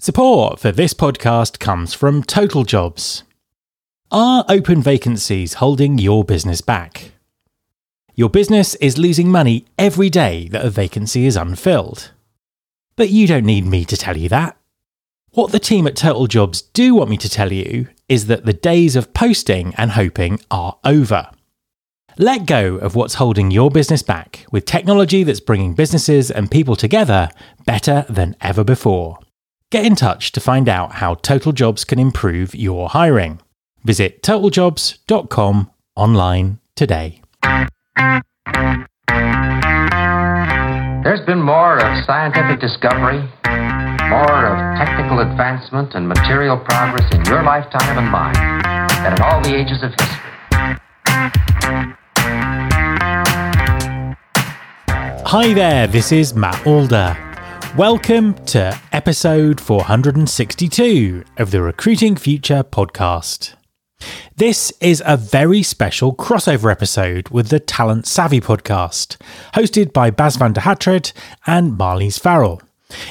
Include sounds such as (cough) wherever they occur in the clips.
Support for this podcast comes from Total Jobs. Are open vacancies holding your business back? Your business is losing money every day that a vacancy is unfilled. But you don't need me to tell you that. What the team at Total Jobs do want me to tell you is that the days of posting and hoping are over. Let go of what's holding your business back with technology that's bringing businesses and people together better than ever before. Get in touch to find out how Total Jobs can improve your hiring. Visit totaljobs.com online today. There's been more of scientific discovery, more of technical advancement and material progress in your lifetime and mine than in all the ages of history. Hi there, this is Matt Alder. Welcome to episode 462 of the Recruiting Future podcast. This is a very special crossover episode with the Talent Savvy podcast, hosted by Bas van der Haterd and Marlies Farrell.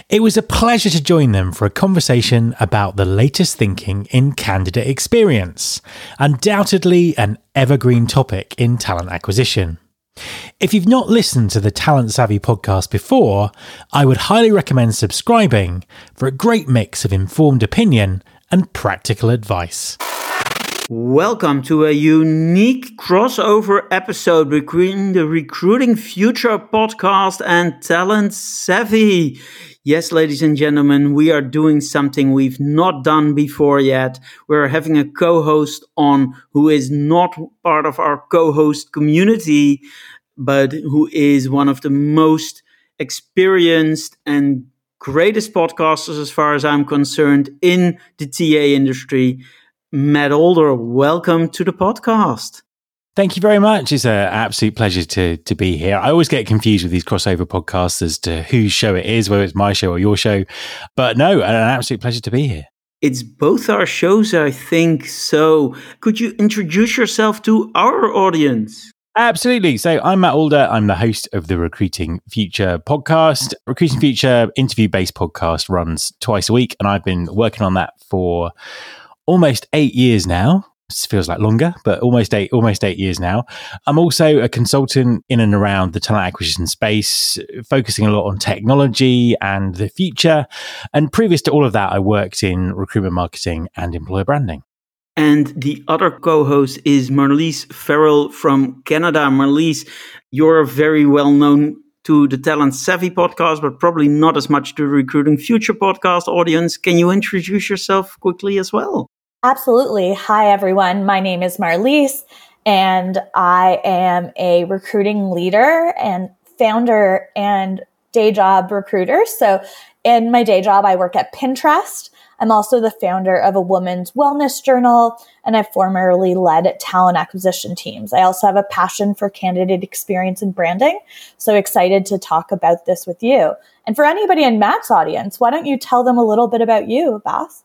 It was a pleasure to join them for a conversation about the latest thinking in candidate experience, undoubtedly an evergreen topic in talent acquisition. If you've not listened to the Talent Savvy podcast before, I would highly recommend subscribing for a great mix of informed opinion and practical advice. Welcome to a unique crossover episode between the Recruiting Future podcast and Talent Savvy. Yes, ladies and gentlemen, we are doing something we've not done before yet. We're having a co host on who is not part of our co host community, but who is one of the most experienced and greatest podcasters, as far as I'm concerned, in the TA industry. Matt Alder, welcome to the podcast. Thank you very much. It's an absolute pleasure to to be here. I always get confused with these crossover podcasts as to whose show it is, whether it's my show or your show. But no, an absolute pleasure to be here. It's both our shows, I think. So, could you introduce yourself to our audience? Absolutely. So I'm Matt Alder. I'm the host of the Recruiting Future podcast. Recruiting Future interview based podcast runs twice a week, and I've been working on that for almost eight years now feels like longer, but almost eight, almost eight years now. I'm also a consultant in and around the talent acquisition space, focusing a lot on technology and the future. And previous to all of that, I worked in recruitment marketing and employer branding. And the other co-host is Marlies Farrell from Canada. Marlies, you're very well known to the Talent Savvy podcast, but probably not as much to the Recruiting Future podcast audience. Can you introduce yourself quickly as well? Absolutely. Hi, everyone. My name is Marlies, and I am a recruiting leader and founder and day job recruiter. So, in my day job, I work at Pinterest. I'm also the founder of a women's wellness journal, and I've formerly led talent acquisition teams. I also have a passion for candidate experience and branding. So excited to talk about this with you. And for anybody in Matt's audience, why don't you tell them a little bit about you, Bas?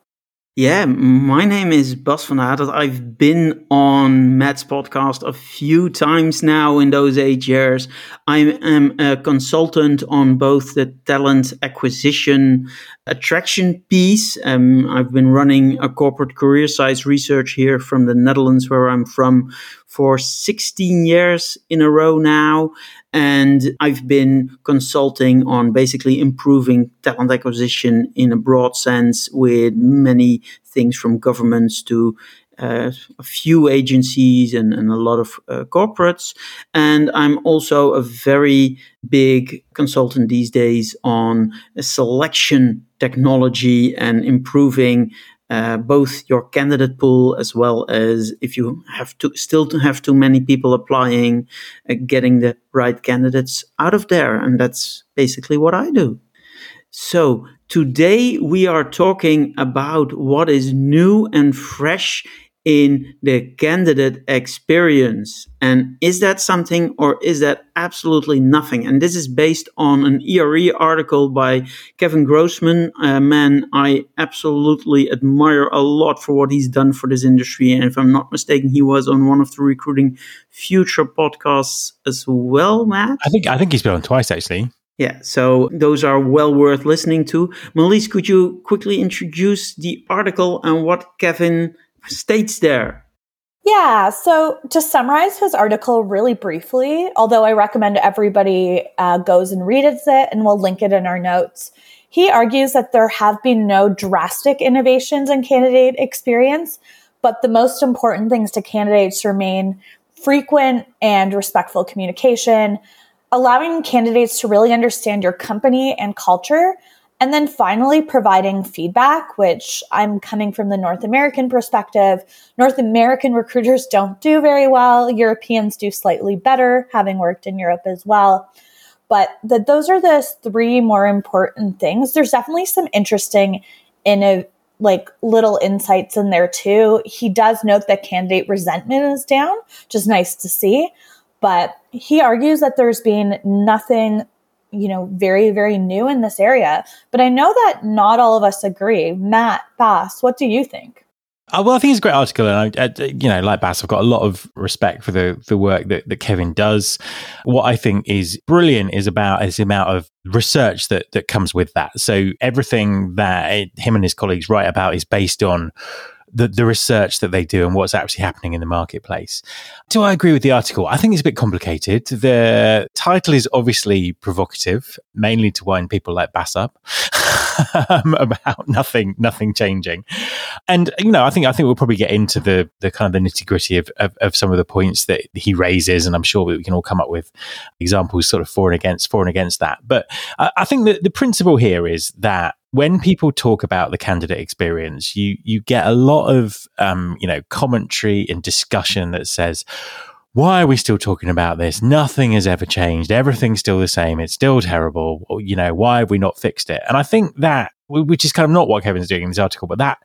Yeah, my name is Bas van der I've been on Matt's podcast a few times now in those eight years. I am a consultant on both the talent acquisition attraction piece. Um, I've been running a corporate career size research here from the Netherlands, where I'm from, for 16 years in a row now. And I've been consulting on basically improving talent acquisition in a broad sense with many things from governments to a few agencies and, and a lot of uh, corporates. And I'm also a very big consultant these days on selection technology and improving uh, both your candidate pool as well as if you have to still to have too many people applying, uh, getting the right candidates out of there, and that's basically what I do. So today we are talking about what is new and fresh in the candidate experience. And is that something or is that absolutely nothing? And this is based on an ERE article by Kevin Grossman, a man I absolutely admire a lot for what he's done for this industry. And if I'm not mistaken, he was on one of the recruiting future podcasts as well, Matt. I think I think he's been on twice actually. Yeah, so those are well worth listening to. Marlies, could you quickly introduce the article and what Kevin states there? Yeah, so to summarize his article really briefly, although I recommend everybody uh, goes and reads it, and we'll link it in our notes. He argues that there have been no drastic innovations in candidate experience, but the most important things to candidates remain frequent and respectful communication, allowing candidates to really understand your company and culture, and then finally, providing feedback, which I'm coming from the North American perspective. North American recruiters don't do very well. Europeans do slightly better, having worked in Europe as well. But the, those are the three more important things. There's definitely some interesting in a like little insights in there too. He does note that candidate resentment is down, which is nice to see. But he argues that there's been nothing you know, very, very new in this area. But I know that not all of us agree. Matt, Bas, what do you think? Uh, well, I think it's a great article, and I, you know, like Bas, I've got a lot of respect for the the work that, that Kevin does. What I think is brilliant is about is the amount of research that that comes with that. So everything that him and his colleagues write about is based on the, the research that they do and what's actually happening in the marketplace. Do I agree with the article? I think it's a bit complicated. The title is obviously provocative, mainly to wind people like Bas up (laughs) um, about nothing, nothing changing. And you know, I think I think we'll probably get into the the kind of the nitty gritty of, of, of some of the points that he raises, and I'm sure we can all come up with examples sort of for and against for and against that. But I, I think that the principle here is that when people talk about the candidate experience, you you get a lot of um, you know commentary and discussion that says, "Why are we still talking about this? Nothing has ever changed. Everything's still the same. It's still terrible. You know, why have we not fixed it?" And I think that which is kind of not what Kevin's doing in this article, but that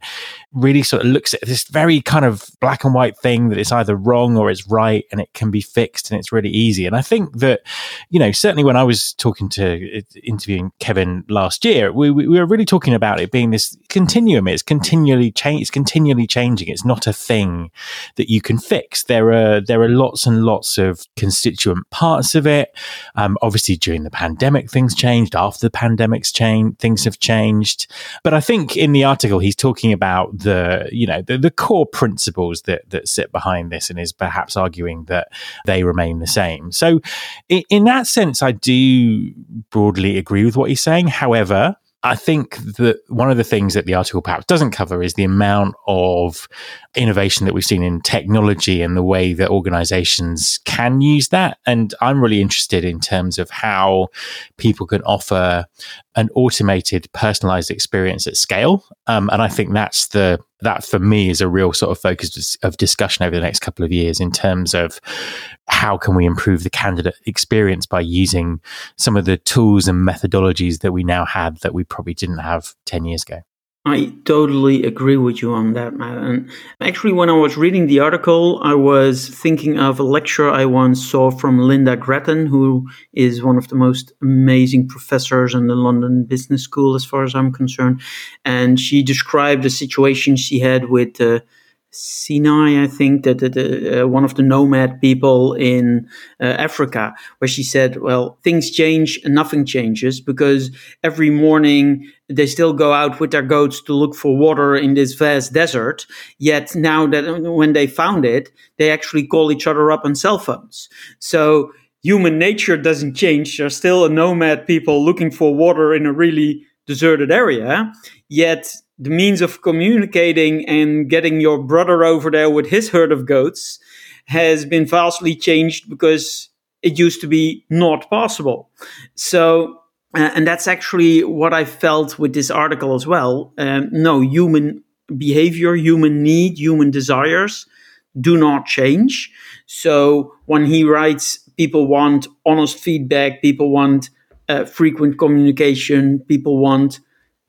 really sort of looks at this very kind of black and white thing that it's either wrong or it's right and it can be fixed and it's really easy. And I think that, you know, certainly when I was talking to interviewing Kevin last year, we, we were really talking about it being this continuum. It's continually change, it's continually changing. It's not a thing that you can fix. There are, there are lots and lots of constituent parts of it. Um, obviously during the pandemic, things changed. After the pandemic's changed, things have changed. But I think in the article, he's talking about the you know the, the core principles that that sit behind this and is perhaps arguing that they remain the same. So in, in that sense i do broadly agree with what he's saying. However I think that one of the things that the article perhaps doesn't cover is the amount of innovation that we've seen in technology and the way that organizations can use that. And I'm really interested in terms of how people can offer an automated, personalized experience at scale. Um, and I think that's the that for me is a real sort of focus of discussion over the next couple of years in terms of how can we improve the candidate experience by using some of the tools and methodologies that we now have that we probably didn't have 10 years ago. I totally agree with you on that, Matt. And actually, when I was reading the article, I was thinking of a lecture I once saw from Lynda Gratton, who is one of the most amazing professors in the London Business School, as far as I'm concerned. And she described the situation she had with uh, Sinai, I think that the, uh, one of the nomad people in uh, Africa, where she said, "Well, things change and nothing changes because every morning they still go out with their goats to look for water in this vast desert. Yet now that when they found it, they actually call each other up on cell phones. So." Human nature doesn't change. There's still a nomad people looking for water in a really deserted area. Yet the means of communicating and getting your brother over there with his herd of goats has been vastly changed because it used to be not possible. So, uh, and that's actually what I felt with this article as well. Um, no, human behavior, human need, human desires do not change. So when he writes, people want honest feedback, people want uh, frequent communication, people want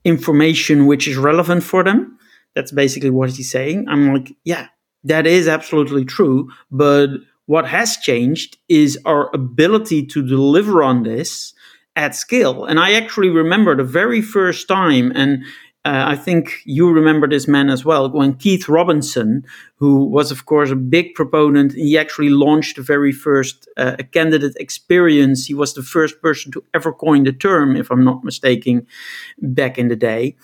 information which is relevant for them. That's basically what he's saying. I'm like, yeah, that is absolutely true. But what has changed is our ability to deliver on this at scale. And I actually remember the very first time, and uh, I think you remember this man as well. When Keith Robinson, who was, of course, a big proponent, he actually launched the very first uh, candidate experience. He was the first person to ever coin the term, if I'm not mistaken, back in the day.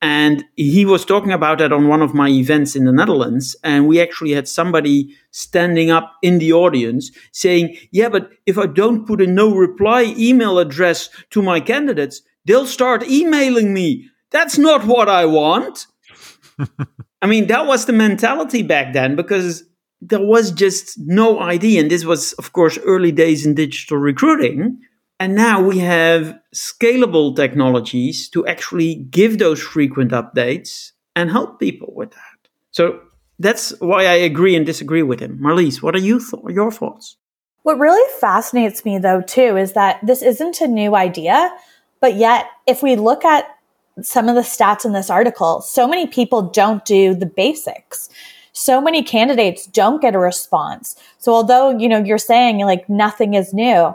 And he was talking about that on one of my events in the Netherlands. And we actually had somebody standing up in the audience saying, Yeah, but if I don't put a no reply email address to my candidates, they'll start emailing me that's not what I want. I mean, that was the mentality back then because there was just no idea. And this was, of course, early days in digital recruiting. And now we have scalable technologies to actually give those frequent updates and help people with that. So that's why I agree and disagree with him. Marlies, what are you th- your thoughts? What really fascinates me, though, too, is that this isn't a new idea. But yet, if we look at some of the stats in this article, so many people don't do the basics. So many candidates don't get a response. So although, you know, you're saying like nothing is new,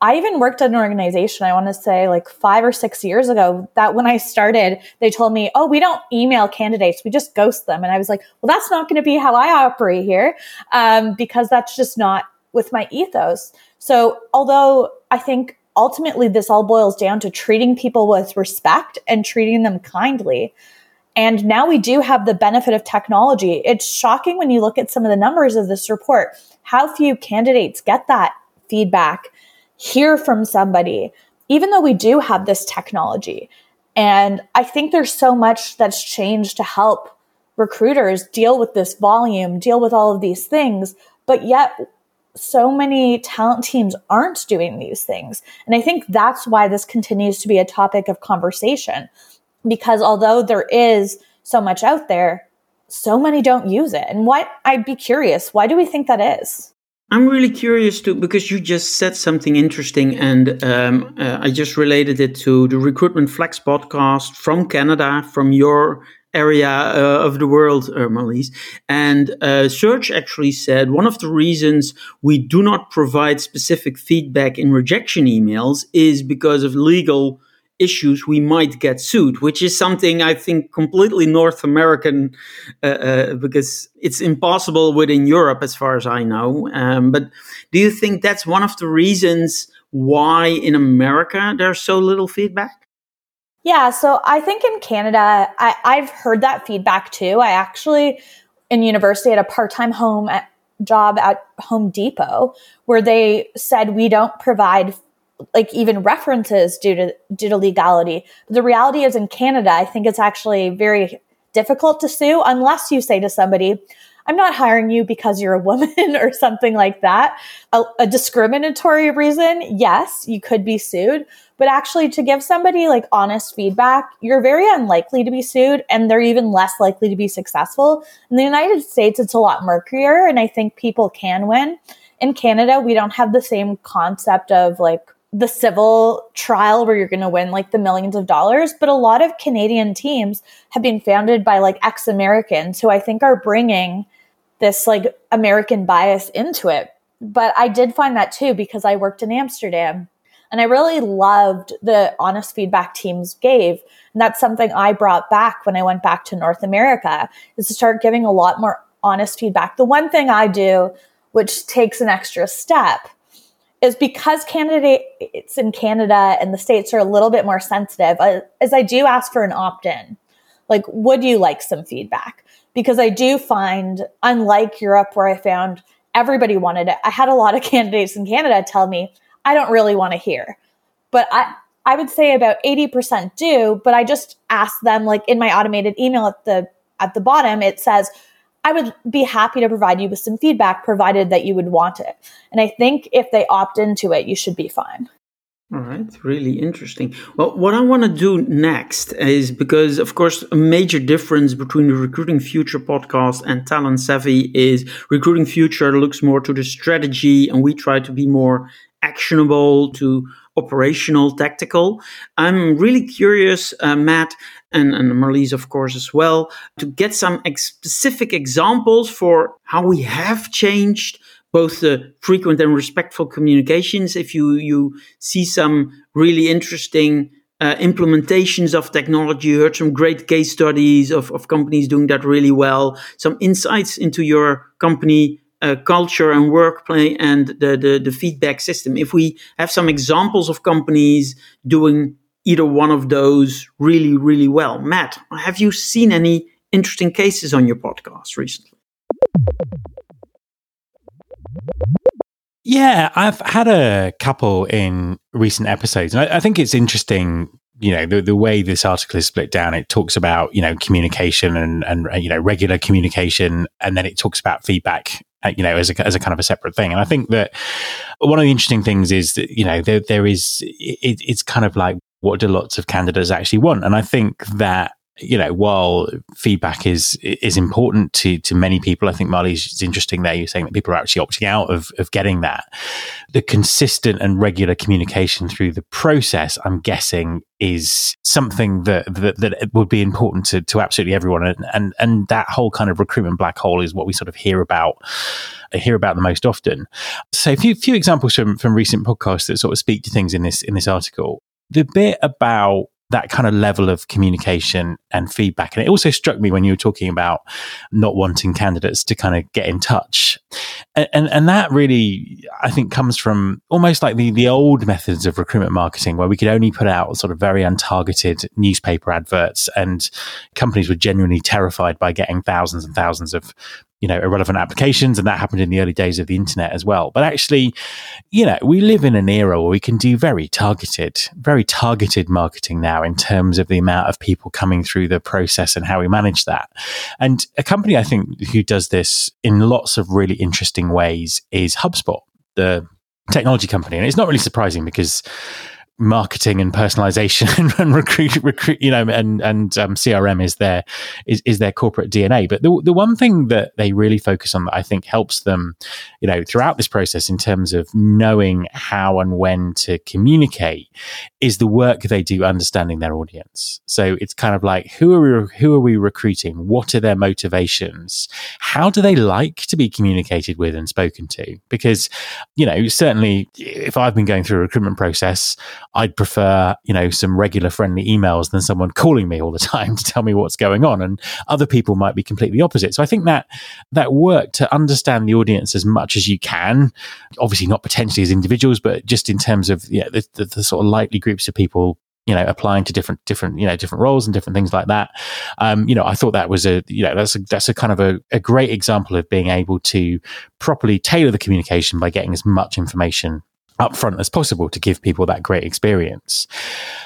I even worked at an organization, I want to say like five or six years ago, that when I started, they told me, oh, we don't email candidates, we just ghost them. And I was like, well, that's not going to be how I operate here um, because that's just not with my ethos. So although I think ultimately this all boils down to treating people with respect and treating them kindly. And now we do have the benefit of technology. It's shocking when you look at some of the numbers of this report, how few candidates get that feedback, hear from somebody, even though we do have this technology. And I think there's so much that's changed to help recruiters deal with this volume, deal with all of these things. But yet so many talent teams aren't doing these things. And I think that's why this continues to be a topic of conversation. Because although there is so much out there, so many don't use it. And what I'd be curious, why do we think that is? I'm really curious too, because you just said something interesting, and um, uh, I just related it to the Recruitment Flex podcast from Canada, from your area uh, of the world, uh. And uh, Serge actually said one of the reasons we do not provide specific feedback in rejection emails is because of legal issues we might get sued, which is something I think completely North American uh, uh, because it's impossible within Europe, as far as I know. Um, but do you think that's one of the reasons why in America there's so little feedback? Yeah, so I think in Canada, I, I've heard that feedback too. I actually, in university, had a part time home at, job at Home Depot where they said we don't provide like even references due to due to legality. But the reality is in Canada, I think it's actually very difficult to sue unless you say to somebody, I'm not hiring you because you're a woman (laughs) or something like that. A, a, discriminatory reason, yes, you could be sued. But actually, to give somebody like honest feedback, you're very unlikely to be sued and they're even less likely to be successful. In the United States, it's a lot murkier, and I think people can win. In Canada, we don't have the same concept of like the civil trial where you're going to win like the millions of dollars. But a lot of Canadian teams have been founded by like ex Americans who I think are bringing this like American bias into it. But I did find that too because I worked in Amsterdam and I really loved the honest feedback teams gave. And that's something I brought back when I went back to North America is to start giving a lot more honest feedback. The one thing I do, which takes an extra step, is because candidates in Canada and the states are a little bit more sensitive, as I do ask for an opt in. Like, would you like some feedback? Because I do find, unlike Europe, where I found everybody wanted it, I had a lot of (laughs) candidates in Canada tell me, I don't really want to hear. But I, I would say about 80% do, but I just ask them like in my automated email at the at the bottom it says I would be happy to provide you with some feedback provided that you would want it. And I think if they opt into it, you should be fine. All right, really interesting. Well, what I want to do next is because, of course, a major difference between the Recruiting Future podcast and Talent Savvy is Recruiting Future looks more to the strategy, and we try to be more actionable to operational, tactical. I'm really curious, uh, Matt, and, and Marlies, of course, as well, to get some ex- specific examples for how we have changed both the frequent and respectful communications. If you, you see some really interesting uh, implementations of technology. You heard some great case studies of, of companies doing that really well, some insights into your company uh, culture and workplay and the, the, the feedback system. If we have some examples of companies doing either one of those really, really well. Matt, have you seen any interesting cases on your podcast recently? Yeah, I've had a couple in recent episodes. And I, I think it's interesting you know the, the way this article is split down it talks about you know communication and and you know regular communication and then it talks about feedback Uh, you know as a, as a kind of a separate thing. And i think that one of the interesting things is that you know there, there is it, it's kind of like what do lots of candidates actually want? And i think that you know, while feedback is is important to to many people, I think Marley is interesting there. You're saying that people are actually opting out of of getting that. The consistent and regular communication through the process, I'm guessing, is something that that, that would be important to to absolutely everyone. And, and and that whole kind of recruitment black hole is what we sort of hear about hear about the most often. So a few few examples from from recent podcasts that sort of speak to things in this in this article. The bit about that kind of level of communication and feedback. And it also struck me when you were talking about not wanting candidates to kind of get in touch. And, and, and, that really, I think, comes from almost like the, the old methods of recruitment marketing where we could only put out sort of very untargeted newspaper adverts and companies were genuinely terrified by getting thousands and thousands of you know, irrelevant applications. And that happened in the early days of the internet as well. But actually, you know, we live in an era where we can do very targeted, very targeted marketing now in terms of the amount of people coming through the process and how we manage that. And a company I think who does this in lots of really interesting ways is HubSpot, the technology company. And it's not really surprising because marketing and personalization (laughs) and recruit, recruit, you know, and and um, CRM is their is, is their corporate DNA. But the the one thing that they really focus on that I think helps them, you know, throughout this process in terms of knowing how and when to communicate is the work they do understanding their audience. So it's kind of like who are we who are we recruiting? What are their motivations? How do they like to be communicated with and spoken to? Because you know, certainly if I've been going through a recruitment process I'd prefer, you know, some regular friendly emails than someone calling me all the (laughs) time to tell me what's going on. And other people might be completely opposite. So I think that that work to understand the audience as much as you can, obviously not potentially as individuals, but just in terms of yeah, the, the, the sort of likely groups of people you know applying to different different you know different roles and different things like that um, you know i thought that was a you know that's a that's a kind of a, a great example of being able to properly tailor the communication by getting as much information upfront as possible to give people that great experience.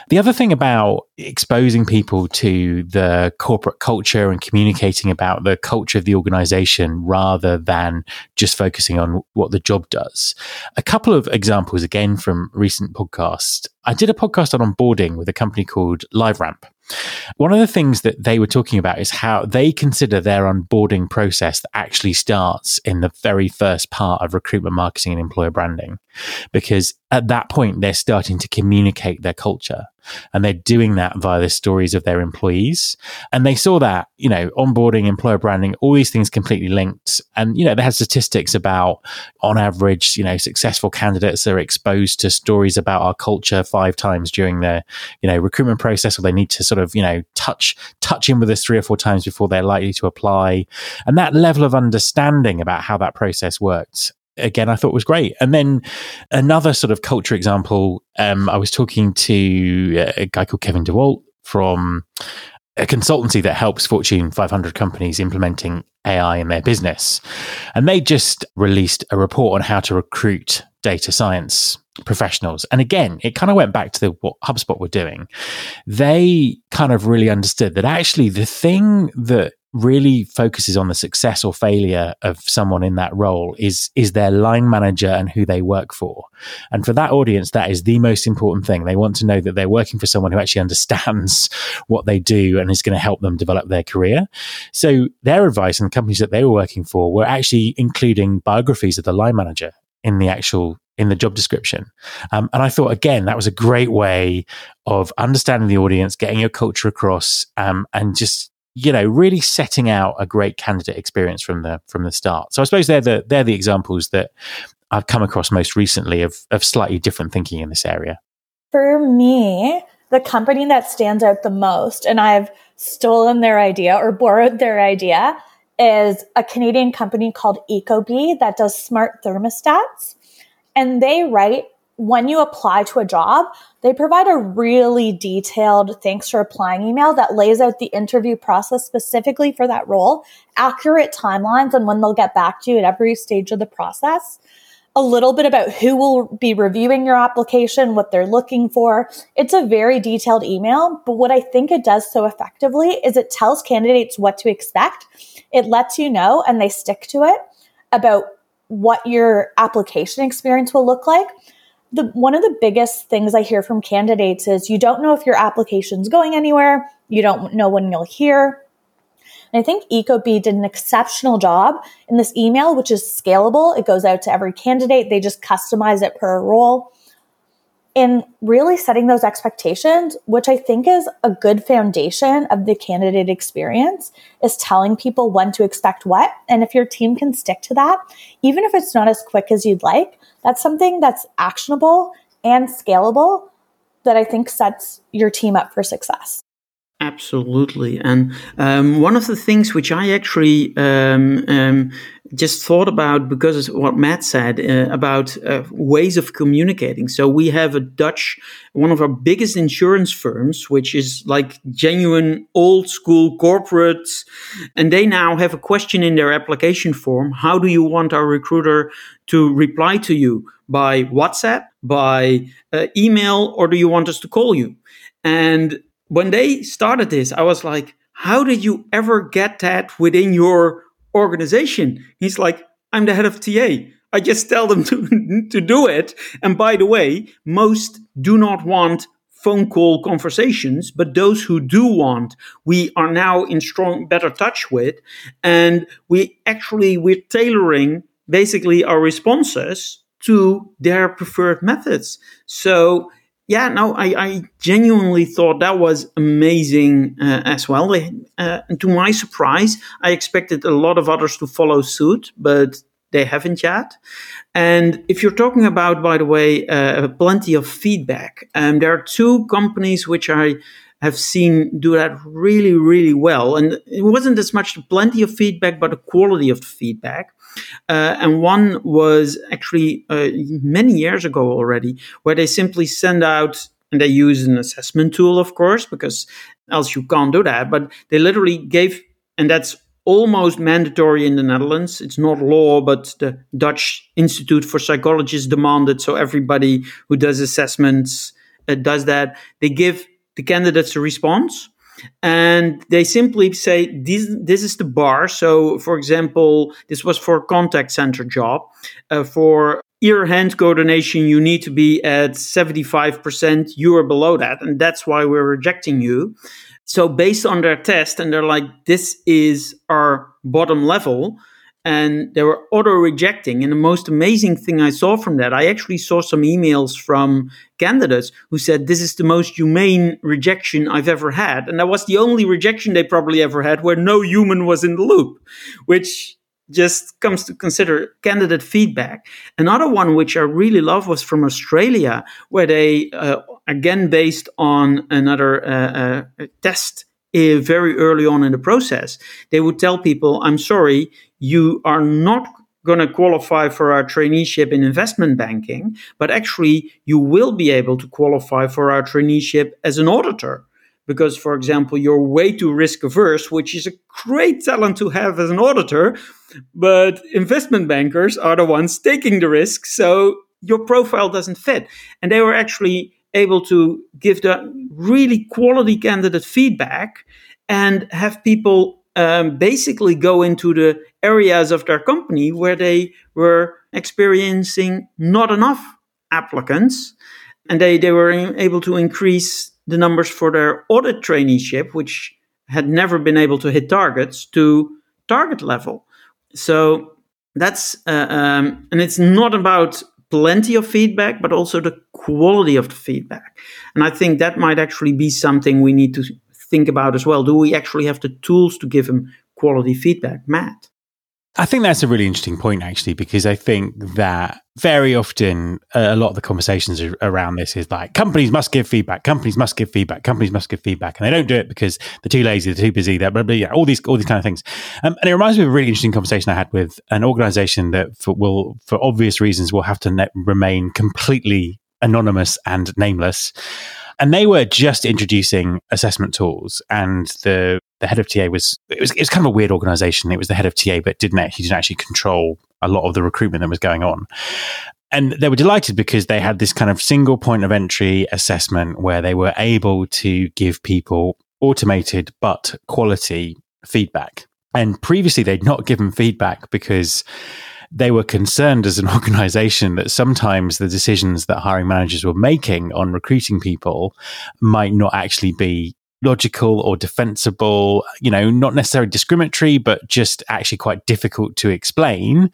The other thing about exposing people to the corporate culture and communicating about the culture of the organization rather than just focusing on what the job does. A couple of examples again from recent podcasts. I did a podcast on onboarding with a company called LiveRamp. One of the things that they were talking about is how they consider their onboarding process that actually starts in the very first part of recruitment marketing and employer branding. Because at that point, they're starting to communicate their culture and they're doing that via the stories of their employees. And they saw that, you know, onboarding, employer branding, all these things completely linked. And, you know, they had statistics about on average, you know, successful candidates are exposed to stories about our culture five times during their, you know, recruitment process, or they need to sort of, you know, touch, touch in with us three or four times before they're likely to apply. And that level of understanding about how that process worked again I thought was great. And then another sort of culture example, um, I was talking to a guy called Kevin DeWalt from a consultancy that helps Fortune 500 companies implementing AI in their business. And they just released a report on how to recruit data science professionals. And again, it kind of went back to the, what HubSpot were doing. They kind of really understood that actually the thing that really focuses on the success or failure of someone in that role is is their line manager and who they work for. And for that audience that is the most important thing. They want to know that they're working for someone who actually (laughs) understands what they do and is going to help them develop their career. So their advice and the companies that they were working for were actually including biographies of the line manager in the actual in the job description. Um, and I thought, again, that was a great way of understanding the audience, getting your culture across, um, and just you know, really setting out a great candidate experience from the from the start. So I suppose they're the they're the examples that I've come across most recently of of slightly different thinking in this area. For me, the company that stands out the most, and I've stolen their idea or borrowed their idea, is a Canadian company called Ecobee that does smart thermostats. And they write when you apply to a job, they provide a really detailed thanks for applying email that lays out the interview process specifically for that role, accurate timelines on when they'll get back to you at every stage of the process, a little bit about who will be reviewing your application, what they're looking for. It's a very detailed email, but what I think it does so effectively is it tells candidates what to expect. It lets you know and they stick to it about what your application experience will look like the one of the biggest things I hear from candidates is you don't know if your application's going anywhere, you don't know when you'll hear. And I think Ecobee did an exceptional job in this email, which is scalable. It goes out to every candidate. They just customize it per role in really setting those expectations, which I think is a good foundation of the candidate experience, is telling people when to expect what. And if your team can stick to that, even if it's not as quick as you'd like, that's something that's actionable and scalable that I think sets your team up for success. Absolutely. And um, one of the things which I actually um, um, just thought about because of what Matt said uh, about uh, ways of communicating. So we have a Dutch, one of our biggest insurance firms, which is like genuine old school corporates. And they now have a question in their application form. How do you want our recruiter to reply to you? By WhatsApp, by uh, email, or do you want us to call you? And when they started this, I was like, how did you ever get that within your organization? He's like, I'm the head of TA. I just (laughs) tell them to, to do it. And by the way, most do not want phone call conversations, but those who do want, we are now in strong, better touch with. And we actually, we're tailoring basically our responses to their preferred methods. So yeah, no, I, I, genuinely thought that was amazing uh, as well. Uh, to my surprise, I expected a lot of others to follow suit, but they haven't yet. And if you're talking about, by the way, uh, plenty of feedback, um, there are two companies which I have seen do that really, really well. And it wasn't as much the plenty of feedback, but the quality of the feedback. Uh, and one was actually uh, many years ago already, where they simply send out and they use an assessment tool, of course, because else you can't do that. But they literally gave, and that's almost mandatory in the Netherlands. It's not law, but the Dutch Institute for Psychologists demanded so everybody who does assessments uh, does that. They give the candidates a response and they simply say this this is the bar. So for example this was for contact center job. Uh, for ear hand coordination you need to be at 75% you are below that and that's why we're rejecting you. So based on their test and they're like this is our bottom level and they were auto rejecting. And the most amazing thing I saw from that, I actually saw some emails from candidates who said, This is the most humane rejection I've ever had. And that was the only rejection they probably ever had where no human was in the loop, which just comes to consider candidate feedback. Another one which I really love was from Australia, where they, uh, again, based on another uh, uh, test very early on in the process, they would tell people, I'm sorry, you are not going to qualify for our traineeship in investment banking, but actually you will be able to qualify for our traineeship as an auditor. Because, for example, you're way too risk averse, which is a great talent to have as an auditor, but investment bankers are the ones taking the risk. So your profile doesn't fit. And they were actually able to give the really quality candidate feedback and have people um, basically go into the areas of their company where they were experiencing not enough applicants and they, they were able to increase the numbers for their audit traineeship which had never been able to hit targets to target level. So that's uh, um, and it's not about plenty of feedback but also the quality of the feedback and i think that might actually be something we need to think about as well. Do we actually have the tools to give them quality feedback, Matt? I think that's a really interesting point, actually, because I think that very often uh, a lot of the conversations around this is like companies must give feedback, companies must give feedback, companies must give feedback, and they don't do it because they're too lazy, they're too busy, they're blah, blah, yeah, all these all these kind of things. Um, and it reminds me of a really interesting conversation I had with an organization that for, will, for obvious reasons, will have to ne- remain completely anonymous and nameless. And they were just introducing assessment tools, and the the head of TA was it was it was kind of a weird organization. It was the head of TA, but didn't actually didn't actually control a lot of the recruitment that was going on. And they were delighted because they had this kind of single point of entry assessment where they were able to give people automated but quality feedback. And previously, they'd not given feedback because they were concerned as an (laughs) organization that sometimes the decisions that hiring managers were making on recruiting people might not actually be logical or defensible, you know, not necessarily discriminatory, but just actually quite difficult to explain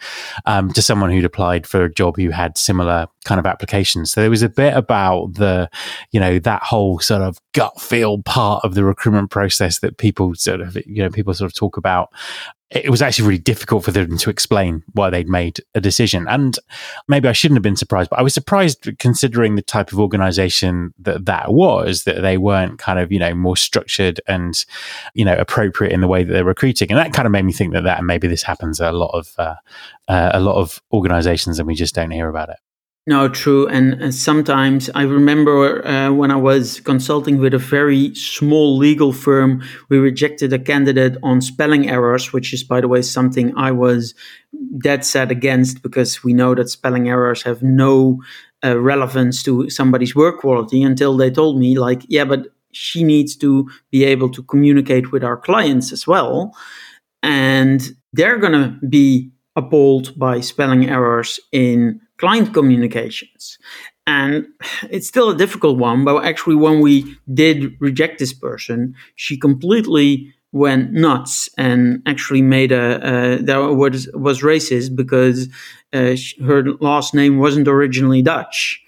um, to someone who'd applied for a job who had similar kind of applications. So there was a bit about the, you know, that whole sort of gut feel part of the recruitment process that people sort of, you know, people sort of talk about it was actually really difficult for them to explain why they'd made a decision. And maybe I shouldn't have been surprised, but I was surprised considering the type of organization that that was, that they weren't kind of, you know, more structured and, you know, appropriate in the way that they're recruiting. And that kind of made me think that that maybe this happens a lot of, uh, uh, a lot of organizations and we just don't hear about it. No, true. And uh, sometimes I remember uh, when I was consulting with a very small legal firm, we rejected a candidate on spelling errors, which is, by the way, something I was dead set against because we know that spelling errors have no uh, relevance to somebody's work quality until they told me, like, yeah, but she needs to be able to communicate with our clients as well. And they're going to be appalled by spelling errors in client communications. And it's still a difficult one, but actually, when we did reject this person, she completely went nuts and actually made a uh, that was was racist because uh, her last name wasn't originally Dutch,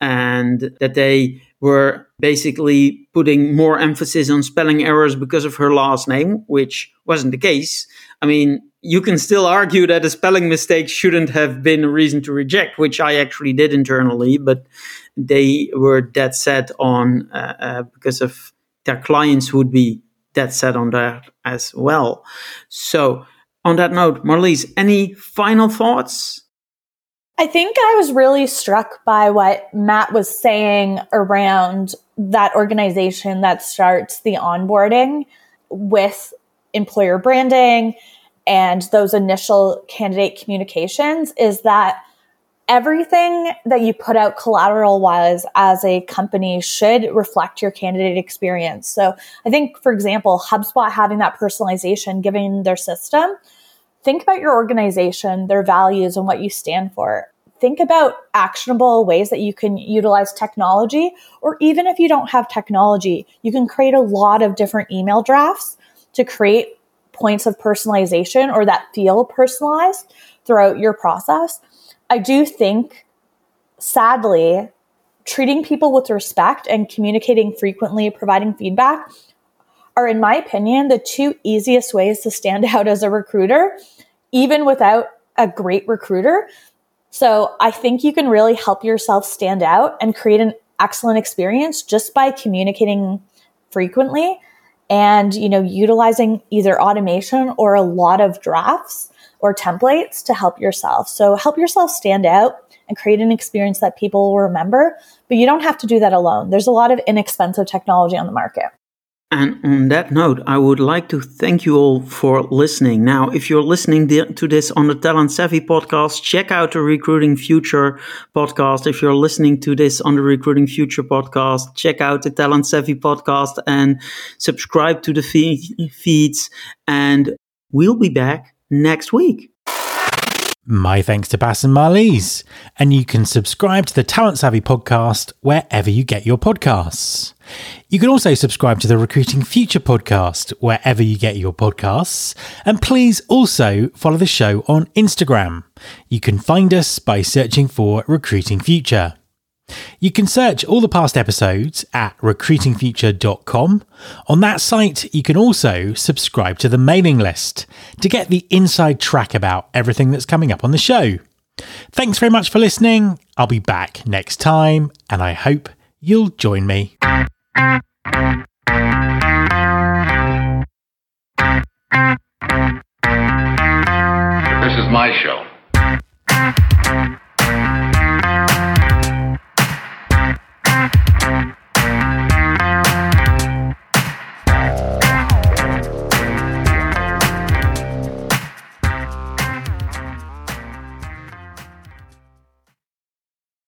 and that they were basically putting more emphasis on spelling errors because of her last name, which wasn't the case. I mean, you can still argue that a spelling mistake shouldn't have been a reason to reject, which I actually did internally, but they were dead set on uh, uh, because of their clients would be dead set on that as well. So, on that note, Marlies, any final thoughts? I think I was really struck by what Matt was saying around that organization that starts the onboarding with employer branding and those initial candidate communications is that everything that you put out collateral wise as a company should reflect your candidate experience. So I think, for example, HubSpot having that personalization given their system, think about your organization, their values, and what you stand for. Think about actionable ways that you can utilize technology, or even if you don't have technology, you can create a lot of different email drafts to create points of personalization or that feel personalized throughout your process. I do think, sadly, treating people with respect and communicating frequently, providing feedback are, in my opinion, the two easiest ways to stand (laughs) out as a recruiter, even without a great recruiter. So I think you can really help yourself stand out and create an excellent experience just by communicating frequently and you know utilizing either automation or a lot of drafts or templates to help yourself. So help yourself stand out and create an experience that people will remember but you don't have to do that alone. There's a lot of inexpensive technology on the market and on that note, I would like to thank you all for listening. Now, if you're listening to this on the Talent Savvy podcast, check out the Recruiting Future podcast. If you're listening to this on the Recruiting Future podcast, check out the Talent Savvy podcast and subscribe to the feeds. And we'll be back next week. My thanks to Bas and Marlies. And you can subscribe to the Talent Savvy podcast wherever you get your podcasts. You can also subscribe to the Recruiting Future podcast wherever you get your podcasts. And please also follow the show on Instagram. You can find us by searching for Recruiting Future. You can search all the past episodes at recruitingfuture.com. On that site, you can also subscribe to the mailing list to get the inside track about everything that's coming up on the show. Thanks very much for listening. I'll be back next time, and I hope you'll join me. This is my show.